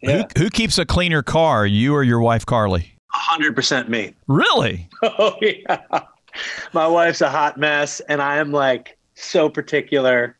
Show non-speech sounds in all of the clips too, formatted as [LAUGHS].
Yeah. Who, who keeps a cleaner car, you or your wife Carly? 100% me. Really? [LAUGHS] Oh, yeah. My wife's a hot mess, and I am like so particular.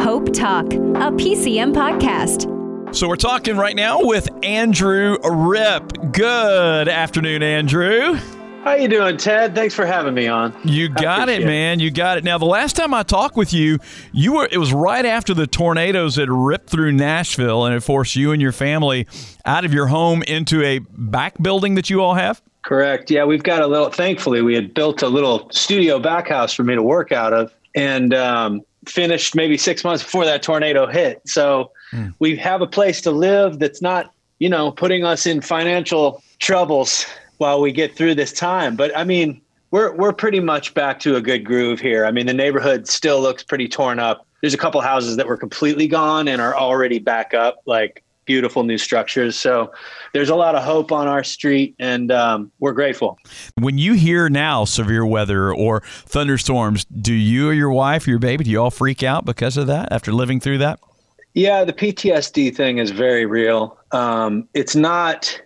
Hope Talk, a PCM podcast. So we're talking right now with Andrew Ripp. Good afternoon, Andrew. How you doing, Ted? Thanks for having me on. You got it, man. You got it. Now, the last time I talked with you, you were it was right after the tornadoes had ripped through Nashville and it forced you and your family out of your home into a back building that you all have. Correct. Yeah, we've got a little. Thankfully, we had built a little studio back house for me to work out of, and um, finished maybe six months before that tornado hit. So we have a place to live that's not, you know, putting us in financial troubles while we get through this time. But I mean, we're we're pretty much back to a good groove here. I mean, the neighborhood still looks pretty torn up. There's a couple houses that were completely gone and are already back up, like beautiful new structures. So there's a lot of hope on our street, and um, we're grateful. When you hear now severe weather or thunderstorms, do you or your wife or your baby, do you all freak out because of that after living through that? Yeah, the PTSD thing is very real. Um, it's not.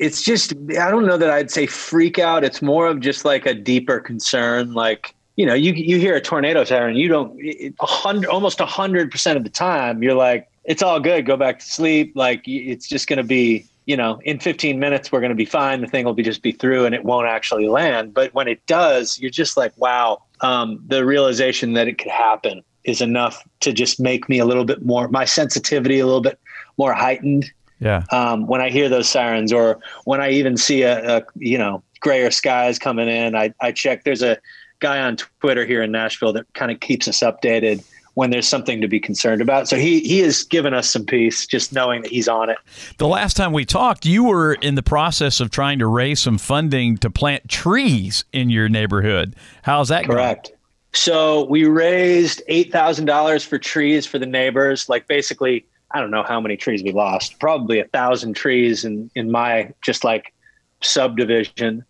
It's just. I don't know that I'd say freak out. It's more of just like a deeper concern. Like you know, you you hear a tornado siren, you don't. it- A hundred, almost hundred percent of the time, you're like, it's all good. Go back to sleep. Like it's just going to be. You know, in 15 minutes, we're going to be fine. The thing will be just be through, and it won't actually land. But when it does, you're just like, wow. Um, the realization that it could happen is enough to just make me a little bit more my sensitivity a little bit more heightened Yeah. um, when I hear those sirens or when I even see a, a you know grayer skies coming in. I, I check. There's a guy on Twitter here in Nashville that kind of keeps us updated when there's something to be concerned about. So he he has given us some peace just knowing that he's on it. The last time we talked, you were in the process of trying to raise some funding to plant trees in your neighborhood. How's that going? Correct. So we raised eight thousand dollars for trees for the neighbors. Like basically, I don't know how many trees we lost. Probably a thousand trees in in my just like subdivision.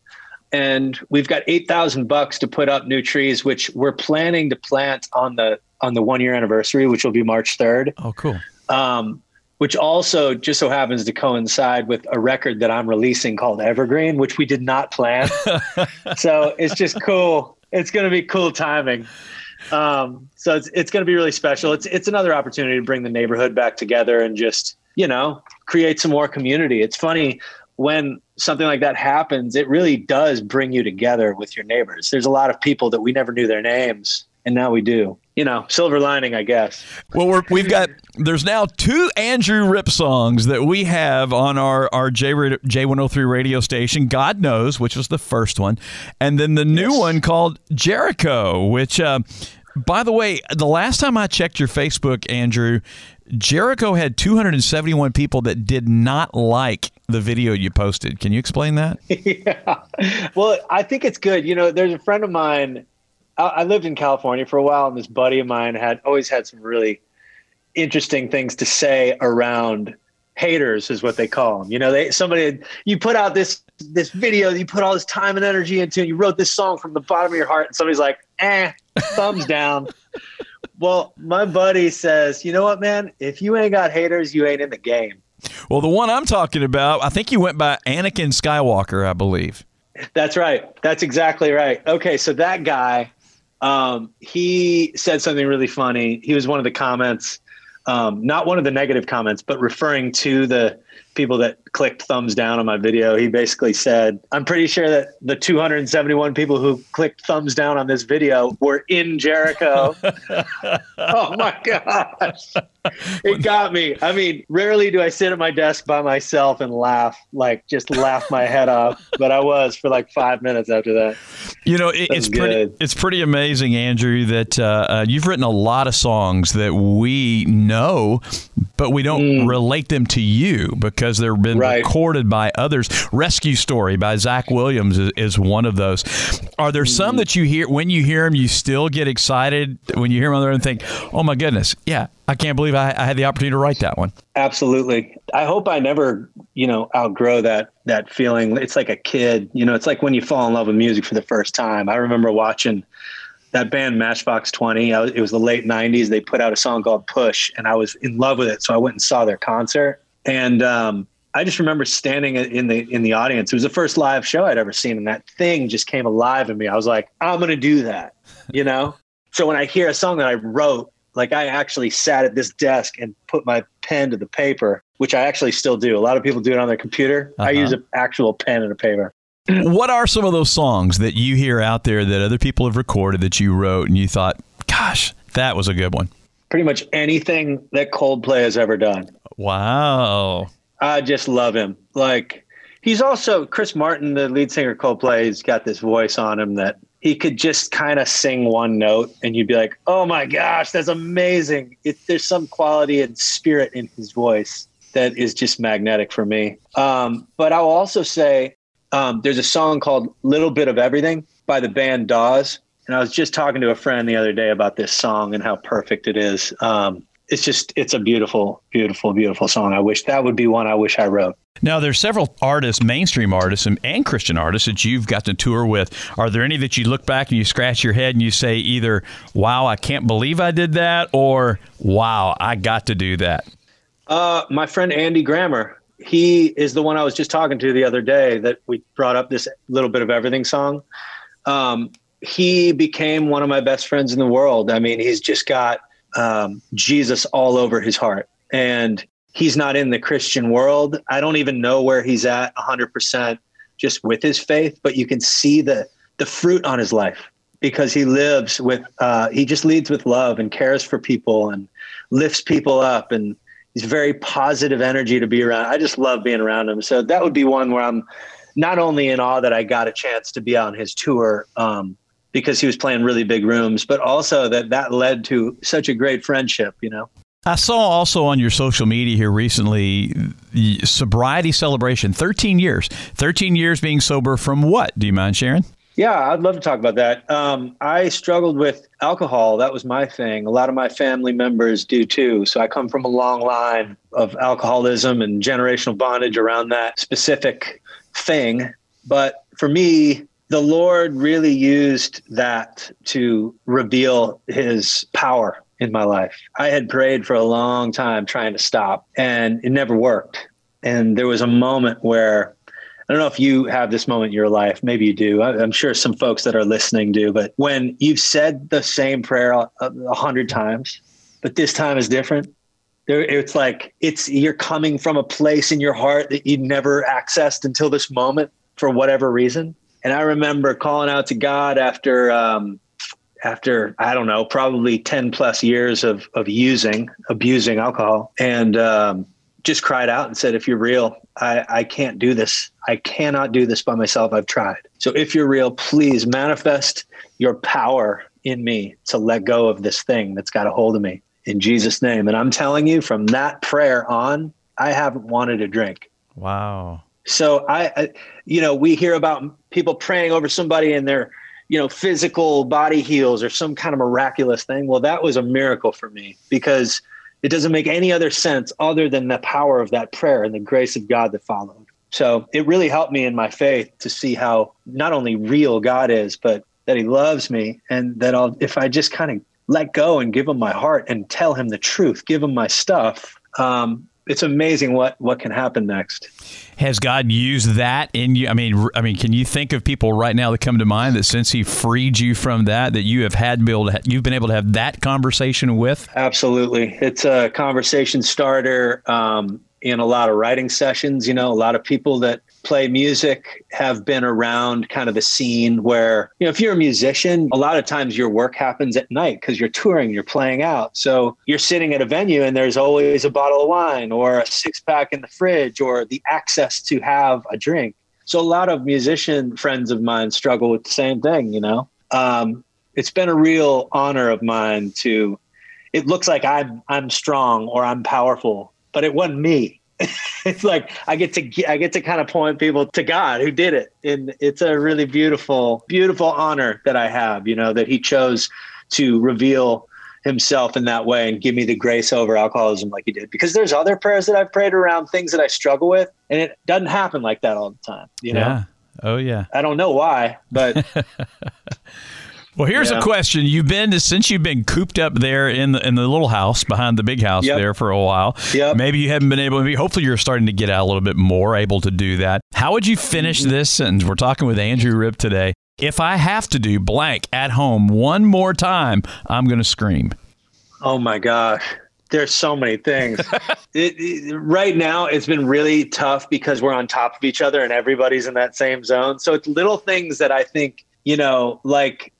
And we've got eight thousand bucks to put up new trees, which we're planning to plant on the on the one year anniversary, which will be March third. Oh, cool. Um, which also just so happens to coincide with a record that I'm releasing called Evergreen, which we did not plan. [LAUGHS] so it's just cool. It's going to be cool timing. Um, so it's it's going to be really special. It's it's another opportunity to bring the neighborhood back together and just you know create some more community. It's funny when something like that happens. It really does bring you together with your neighbors. There's a lot of people that we never knew their names, and now we do. You know, silver lining, I guess. Well, we're, we've got there's now two Andrew Ripp songs that we have on our our J J one hundred three radio station. God knows, which was the first one, and then the new one called Jericho. Which, uh, by the way, the last time I checked your Facebook, Andrew, Jericho had two hundred and seventy one people that did not like the video you posted. Can you explain that? [LAUGHS] yeah. Well, I think it's good. You know, there's a friend of mine. I, I lived in California for a while, and this buddy of mine had always had some really interesting things to say around haters, is what they call them. You know, they somebody you put out this this video, you put all this time and energy into, and you wrote this song from the bottom of your heart, and somebody's like, "Eh, thumbs down." [LAUGHS] Well, my buddy says, "You know what, man? If you ain't got haters, you ain't in the game." Well, the one I'm talking about, I think you went by Anakin Skywalker, I believe. That's right. That's exactly right. Okay, so that guy, um, he said something really funny. He was one of the comments, um, not one of the negative comments, but referring to the people that clicked thumbs down on my video. He basically said, "I'm pretty sure that the 271 people who clicked thumbs down on this video were in Jericho." [LAUGHS] oh my gosh, it got me. I mean, rarely do I sit at my desk by myself and laugh, like just laugh my head off, but I was for like five minutes after that. You know, it, it's pretty. It's pretty amazing, Andrew, that uh, uh, you've written a lot of songs that we know, but we don't relate them to you because they've been Mm. Right. recorded by others. "Rescue Story" by Zach Williams is, is one of those. Are there Mm. some that you hear when you hear them, you still get excited when you hear them and think, "Oh my goodness, yeah, I can't believe I, I had the opportunity to write that one." Absolutely. I hope I never, you know, outgrow that that feeling. It's like a kid, you know, it's like when you fall in love with music for the first time. I remember watching that band Matchbox 20. Was, it was the late 90s. They put out a song called Push, and I was in love with it. So I went and saw their concert. And um, I just remember standing in the in the audience. It was the first live show I'd ever seen, and that thing just came alive in me. I was like, I'm going to do that, you know. so when I hear a song that I wrote, like I actually sat at this desk and put my pen to the paper, which I actually still do. A lot of people do it on their computer. Uh-huh. I use an actual pen and a paper. What are some of those songs that you hear out there that other people have recorded that you wrote and you thought, gosh, that was a good one? Pretty much anything that Coldplay has ever done. Wow. I just love him. Like he's also Chris Martin, the lead singer of Coldplay, he's got this voice on him that he could just kind of sing one note and you'd be like, "Oh my gosh, that's amazing." It, there's some quality and spirit in his voice that is just magnetic for me. Um, but I'll also say um, there's a song called "Little Bit of Everything" by the band Dawes, and I was just talking to a friend the other day about this song and how perfect it is. Um, it's just it's a beautiful, beautiful, beautiful song. I wish that would be one I wish I wrote. Now, there's several artists, mainstream artists and, and, Christian artists that you've got to tour with. Are there any that you look back and you scratch your head and you say either, "Wow, I can't believe I did that," or "Wow, I got to do that"? Uh, my friend Andy Grammer. He is the one I was just talking to the other day that we brought up this little bit of everything song. Um, he became one of my best friends in the world. I mean, he's just got um, Jesus all over his heart. And he's not in the Christian world. I don't even know where he's at 100% just with his faith, but you can see the, the fruit on his life because he lives with, uh, he just leads with love and cares for people and lifts people up. And he's very positive energy to be around. I just love being around him. So that would be one where I'm not only in awe that I got a chance to be on his tour, um, because he was playing really big rooms, but also that that led to such a great friendship, you know. I saw also on your social media here recently sobriety celebration 13 years 13 years being sober from what do you mind sharing yeah i'd love to talk about that. Um, i struggled with alcohol. That was my thing. A lot of my family members do too. So i come from a long line of alcoholism and generational bondage around that specific thing. But for me the Lord really used that to reveal his power in my life. I had prayed for a long time trying to stop and it never worked. And there was a moment where I don't know if you have this moment in your life. Maybe you do. I'm sure some folks that are listening do. But when you've said the same prayer a, a hundred times, but this time is different, there, it's like it's you're coming from a place in your heart that you never accessed until this moment for whatever reason. And I remember calling out to God after um, after I don't know, probably ten plus years of of using abusing alcohol, and um, just cried out and said, "If you're real, I, I can't do this. I cannot do this by myself. I've tried. So if you're real, please manifest your power in me to let go of this thing that's got a hold of me in Jesus' name." And I'm telling you, from that prayer on, I haven't wanted a drink. Wow. So I, I, you know, we hear about people praying over somebody and their, you know, physical body heals or some kind of miraculous thing. Well, that was a miracle for me because it doesn't make any other sense other than the power of that prayer and the grace of God that followed. So it really helped me in my faith to see how not only real God is, but that He loves me, and that I'll if I just kind of let go and give Him my heart and tell Him the truth, give Him my stuff. Um, it's amazing what what can happen next. Has God used that in you? I mean, I mean, can you think of people right now that come to mind that since He freed you from that, that you have had be able to, you've been able to have that conversation with? Absolutely, it's a conversation starter. Um, in a lot of writing sessions. You know, a lot of people that play music have been around kind of the scene where, you know, if you're a musician, a lot of times your work happens at night because you're touring, you're playing out. So you're sitting at a venue and there's always a bottle of wine or a six pack in the fridge or the access to have a drink. So a lot of musician friends of mine struggle with the same thing, you know. Um, it's been a real honor of mine to it looks like I'm I'm strong or I'm powerful but it wasn't me. [LAUGHS] it's like I get to I get to kind of point people to God who did it, and it's a really beautiful, beautiful honor that I have. You know that He chose to reveal Himself in that way and give me the grace over alcoholism like He did. Because there's other prayers that I've prayed around things that I struggle with, and it doesn't happen like that all the time. You know? Yeah. Oh yeah. I don't know why, but [LAUGHS] Well, here's Yeah. a question: You've been since you've been cooped up there in the in the little house behind the big house Yep. there for a while. Maybe you haven't been able. Maybe hopefully you're starting to get out a little bit more, able to do that. How would you finish Mm-hmm. this sentence? We're talking with Andrew Ripp today. If I have to do blank at home one more time, I'm going to scream. Oh my gosh. There's so many things. [LAUGHS] it, it- right now, it's been really tough because we're on top of each other and everybody's in that same zone. So it's little things that I think, you know, like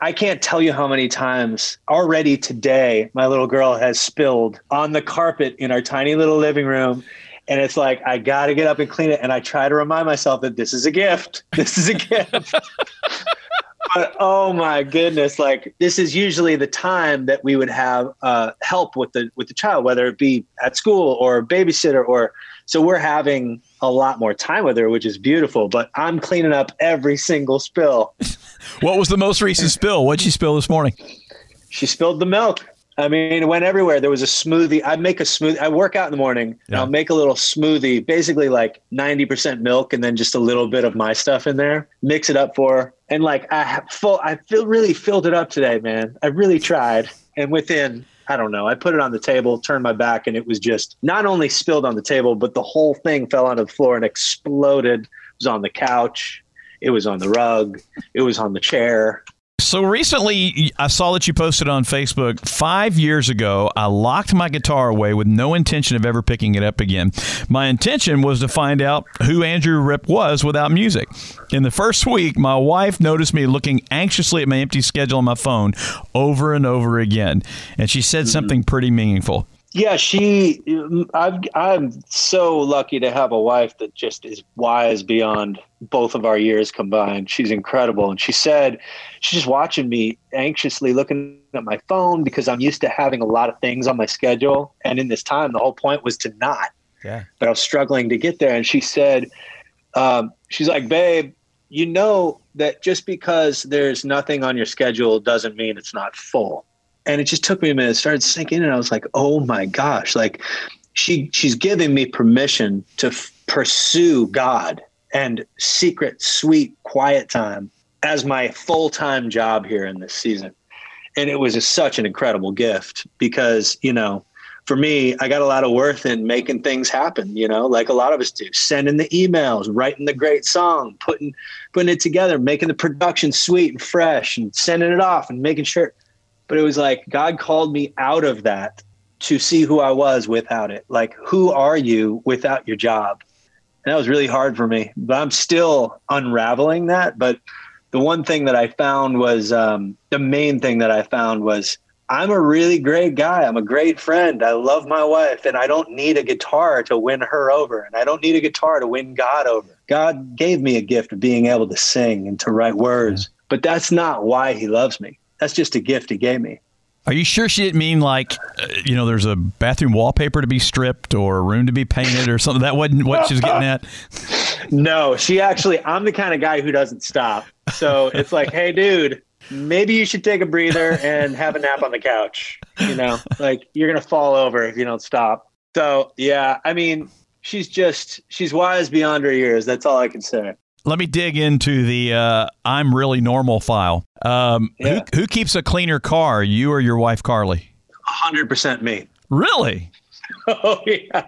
I can't tell you how many times already today my little girl has spilled on the carpet in our tiny little living room. And it's like, I got to get up and clean it. And I try to remind myself that this is a gift. [LAUGHS] This is a gift. [LAUGHS] but oh my goodness like this is usually the time that we would have uh, help with the with the child whether it be at school or babysitter or so we're having a lot more time with her which is beautiful but i'm cleaning up every single spill. [LAUGHS] What was the most recent spill? What'd she spill this morning? she spilled the milk. I mean it went everywhere. There was a smoothie. I make a smoothie i work out in the morning. And i'll make a little smoothie basically like 90% milk and then just a little bit of my stuff in there. Mix it up for her. and like i have full i feel really filled it up today man. I really tried. And within i don't know. I put it on the table turned my back and it was just not only spilled on the table but the whole thing fell onto the floor and exploded. It was on the couch. It was on the rug. It was on the chair So recently, I saw that you posted on Facebook. Five years ago, I locked my guitar away with no intention of ever picking it up again. My intention was to find out who Andrew Ripp was without music. In the first week, my wife noticed me looking anxiously at my empty schedule on my phone over and over again, and she said mm-hmm. something pretty meaningful. Yeah, she. I've, I'm so lucky to have a wife that just is wise beyond both of our years combined. She's incredible, and she said she's just watching me anxiously looking at my phone because I'm used to having a lot of things on my schedule, and in this time, the whole point was to not. Yeah. But I was struggling to get there, and she said, um, "She's like, babe, you know that just because there's nothing on your schedule doesn't mean it's not full." And it just took me a minute. It started sinking and I was like, "Oh my gosh!" Like she she's giving me permission to f- pursue God and secret, sweet, quiet time as my full time job here in this season. And it was such an incredible gift because you know, for me, I got a lot of worth in making things happen. You know, like a lot of us do, sending the emails, writing the great song, putting putting it together, making the production sweet and fresh, and sending it off, and making sure but it was like God called me out of that to see who I was without it. Like, who are you without your job? And that was really hard for me, but I'm still unraveling that. But the one thing that I found was um, the main thing that I found was I'm a really great guy. I'm a great friend. I love my wife, and I don't need a guitar to win her over, and I don't need a guitar to win God over. God gave me a gift of being able to sing and to write words, but that's not why He loves me. That's just a gift He gave me. Are you sure she didn't mean like, uh, you know, there's a bathroom wallpaper to be stripped or a room to be painted or something? That wasn't what she was getting at. [LAUGHS] No, she actually, I'm the kind of guy who doesn't stop. So it's like, hey, dude, maybe you should take a breather and have a nap on the couch. You know, like you're going to fall over if you don't stop. So, yeah, I mean, she's just, she's wise beyond her years. That's all I can say. Let me dig into the uh, I'm really normal file. Um, Yeah. who, who keeps a cleaner car, you or your wife, Carly? 100% me. Really? [LAUGHS] Oh, yeah.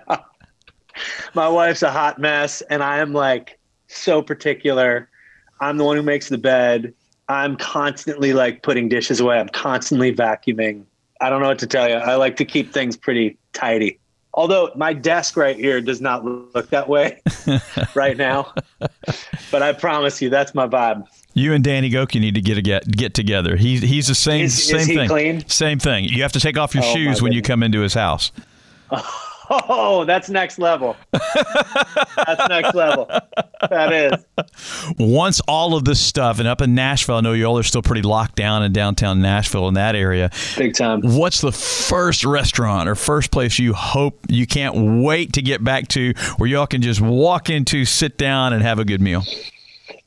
My wife's a hot mess, and I am like so particular. I'm the one who makes the bed. I'm constantly like putting dishes away. I'm constantly vacuuming. I don't know what to tell you. I like to keep things pretty tidy. Although my desk right here does not look that way [LAUGHS] right now, but I promise you that's my vibe. You and Danny Gokey need to get a get get together. He's he's the same Is- is same he thing. clean? Same thing. You have to take off your Oh, shoes when you come into his house. [LAUGHS] Oh, that's next level. that's next level. That is. Once all of this stuff, and up in Nashville, I know y'all are still pretty locked down in downtown Nashville in that area. Big time. What's the first restaurant or first place you hope you can't wait to get back to where y'all can just walk into, sit down, and have a good meal?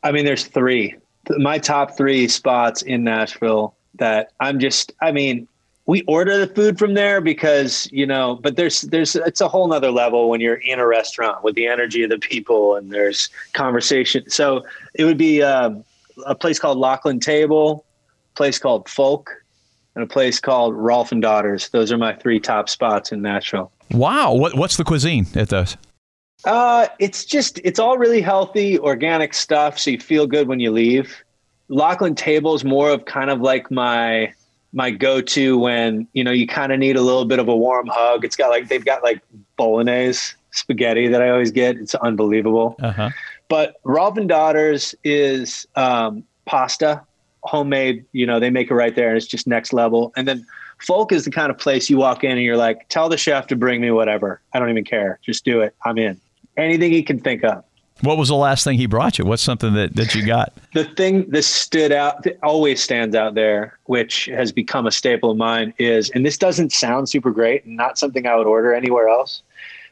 I mean, there's three. My top three spots in Nashville that I'm just. I mean, we order the food from there because you know, but there's there's it's a whole nother level when you're in a restaurant with the energy of the people and there's conversation. So it would be um, a place called Lockeland Table. place called Folk, and a place called Rolf and Daughters. Those are my three top spots in Nashville. Wow. What, what's the cuisine at those? Uh, it's just it's all really healthy, organic stuff. So you feel good when you leave. Lockeland Table is more of kind of like my my go-to when you know you kind of need a little bit of a warm hug. It's got like they've got like bolognese spaghetti that I always get. It's unbelievable. Uh-huh. But and Daughters is um, pasta, homemade. You know they make it right there, and it's just next level. And then Folk is the kind of place you walk in and you're like, tell the chef to bring me whatever. I don't even care. Just do it. I'm in. Anything he can think of. What was the last thing he brought you? What's something that, that you got? [LAUGHS] The thing that stood out, that always stands out there, which has become a staple of mine, is, and this doesn't sound super great and not something I would order anywhere else,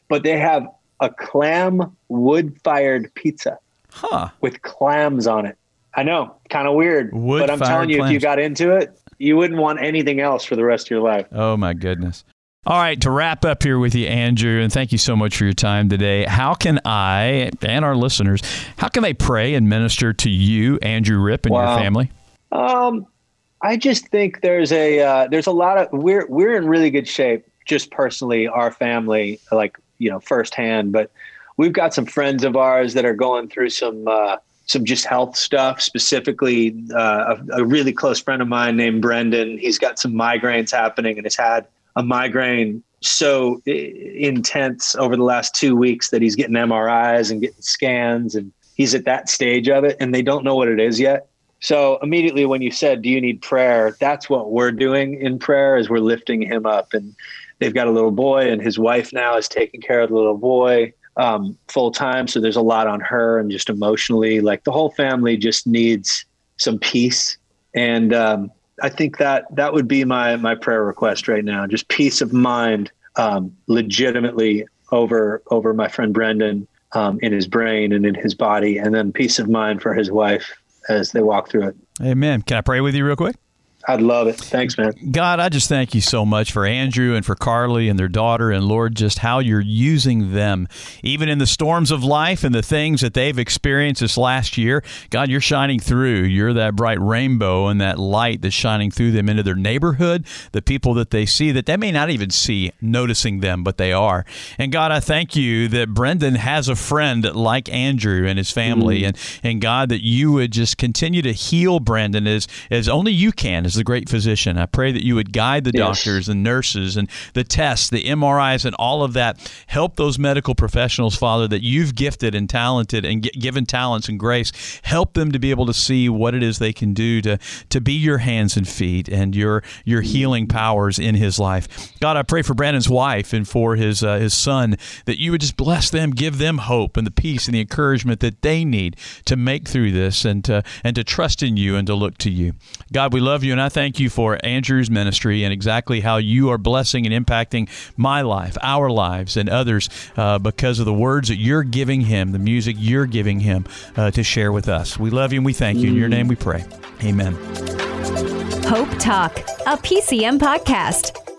but they have a clam wood fired pizza Huh. with clams on it. I know, kind of weird, but I'm telling you, if you got into it, you wouldn't want anything else for the rest of your life. Oh, my goodness. All right, to wrap up here with you, Andrew, and thank you so much for your time today. How can I and our listeners, how can they pray and minister to you, Andrew Ripp, and your family? Um, I just think there's a uh, there's a lot of we're we're in really good shape just personally, our family, like you know firsthand. But we've got some friends of ours that are going through some uh, some just health stuff. Specifically, uh, a, a really close friend of mine named Brendan. He's got some migraines happening and has had a migraine so intense over the last two weeks that he's getting MRIs and getting scans and he's at that stage of it and they don't know what it is yet. So immediately when you said, "Do you need prayer?" That's what we're doing in prayer is we're lifting him up, and they've got a little boy, and his wife now is taking care of the little boy um, full time. So there's a lot on her, and just emotionally, like the whole family just needs some peace, and um, I think that that would be my my prayer request right now, just peace of mind, um, legitimately over over my friend Brendan um, in his brain and in his body, and then peace of mind for his wife as they walk through it. Amen. Can I pray with you real quick? I'd love it. Thanks, man. God, I just thank you so much for Andrew and for Carly and their daughter, and Lord, just how you're using them, even in the storms of life and the things that they've experienced this last year. God, you're shining through. You're that bright rainbow and that light that's shining through them into their neighborhood, the people that they see that they may not even see noticing them, but they are. And God, I thank you that Brendan has a friend like Andrew and his family, mm. and and God, that you would just continue to heal Brendan as as only you can as the great physician. I pray that you would guide the Yes. doctors and nurses and the tests, the MRIs, and all of that. Help those medical professionals, Father, that you've gifted and talented and gi- given talents and grace. Help them to be able to see what it is they can do to to be your hands and feet and your your healing powers in his life. God, I pray for Brandon's wife and for his uh, his son that you would just bless them, give them hope and the peace and the encouragement that they need to make through this and to and to trust in you and to look to you. God, we love you and I thank you for Andrew's ministry and exactly how you are blessing and impacting my life, our lives, and others uh, because of the words that you're giving him, the music you're giving him uh, to share with us. We love you and we thank you. In your name we pray. Amen. Hope Talk, a PCM podcast.